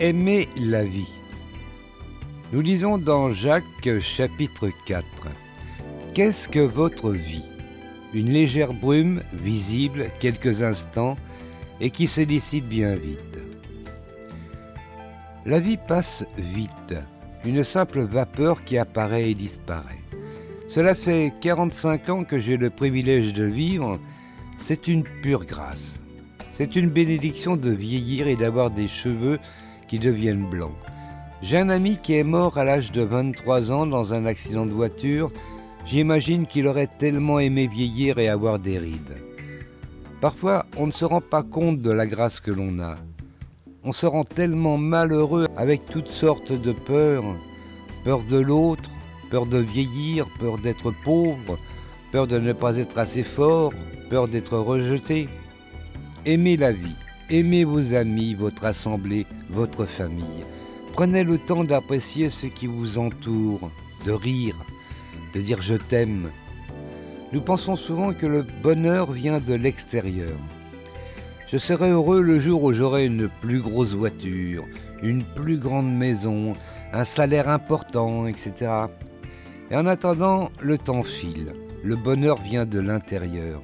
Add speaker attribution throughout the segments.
Speaker 1: Aimer la vie. Nous lisons dans Jacques chapitre 4. Qu'est-ce que votre vie? Une légère brume visible quelques instants et qui se dissipe bien vite. La vie passe vite, une simple vapeur qui apparaît et disparaît. Cela fait 45 ans que j'ai le privilège de vivre, c'est une pure grâce. C'est une bénédiction de vieillir et d'avoir des cheveux qui deviennent blancs. J'ai un ami qui est mort à l'âge de 23 ans dans un accident de voiture. J'imagine qu'il aurait tellement aimé vieillir et avoir des rides. Parfois, on ne se rend pas compte de la grâce que l'on a. On se rend tellement malheureux avec toutes sortes de peurs. Peur de l'autre, peur de vieillir, peur d'être pauvre, peur de ne pas être assez fort, peur d'être rejeté. Aimez la vie, aimez vos amis, votre assemblée, votre famille. Prenez le temps d'apprécier ce qui vous entoure, de rire, de dire je t'aime. Nous pensons souvent que le bonheur vient de l'extérieur. Je serai heureux le jour où j'aurai une plus grosse voiture, une plus grande maison, un salaire important, etc. Et en attendant, le temps file. Le bonheur vient de l'intérieur.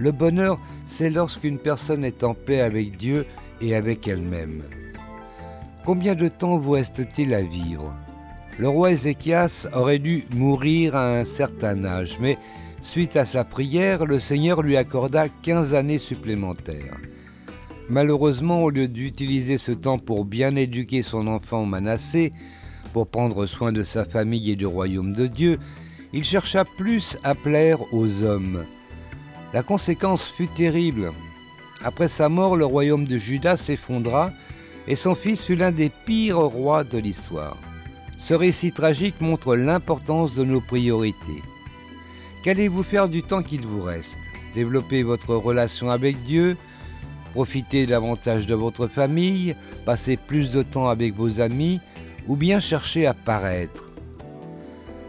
Speaker 1: Le bonheur, c'est lorsqu'une personne est en paix avec Dieu et avec elle-même. Combien de temps vous reste-t-il à vivre? Le roi Ézéchias aurait dû mourir à un certain âge, mais suite à sa prière, le Seigneur lui accorda 15 années supplémentaires. Malheureusement, au lieu d'utiliser ce temps pour bien éduquer son enfant Manassé, pour prendre soin de sa famille et du royaume de Dieu, il chercha plus à plaire aux hommes. La conséquence fut terrible. Après sa mort, le royaume de Juda s'effondra et son fils fut l'un des pires rois de l'histoire. Ce récit tragique montre l'importance de nos priorités. Qu'allez-vous faire du temps qu'il vous reste? Développer votre relation avec Dieu Profiter davantage de votre famille Passer plus de temps avec vos amis Ou bien chercher à paraître?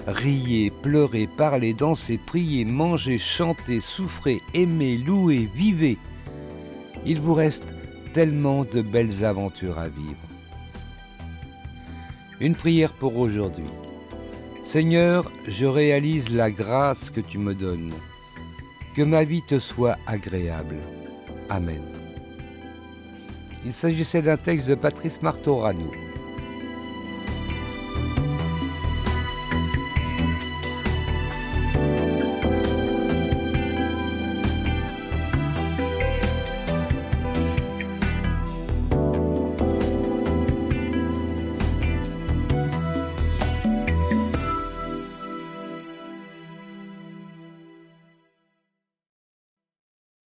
Speaker 1: Riez, pleurez, parlez, dansez, priez, mangez, chantez, souffrez, aimez, louez, vivez. Il vous reste tellement de belles aventures à vivre. Une prière pour aujourd'hui. Seigneur, je réalise la grâce que tu me donnes. Que ma vie te soit agréable. Amen. Il s'agissait d'un texte de Patrice Martorano.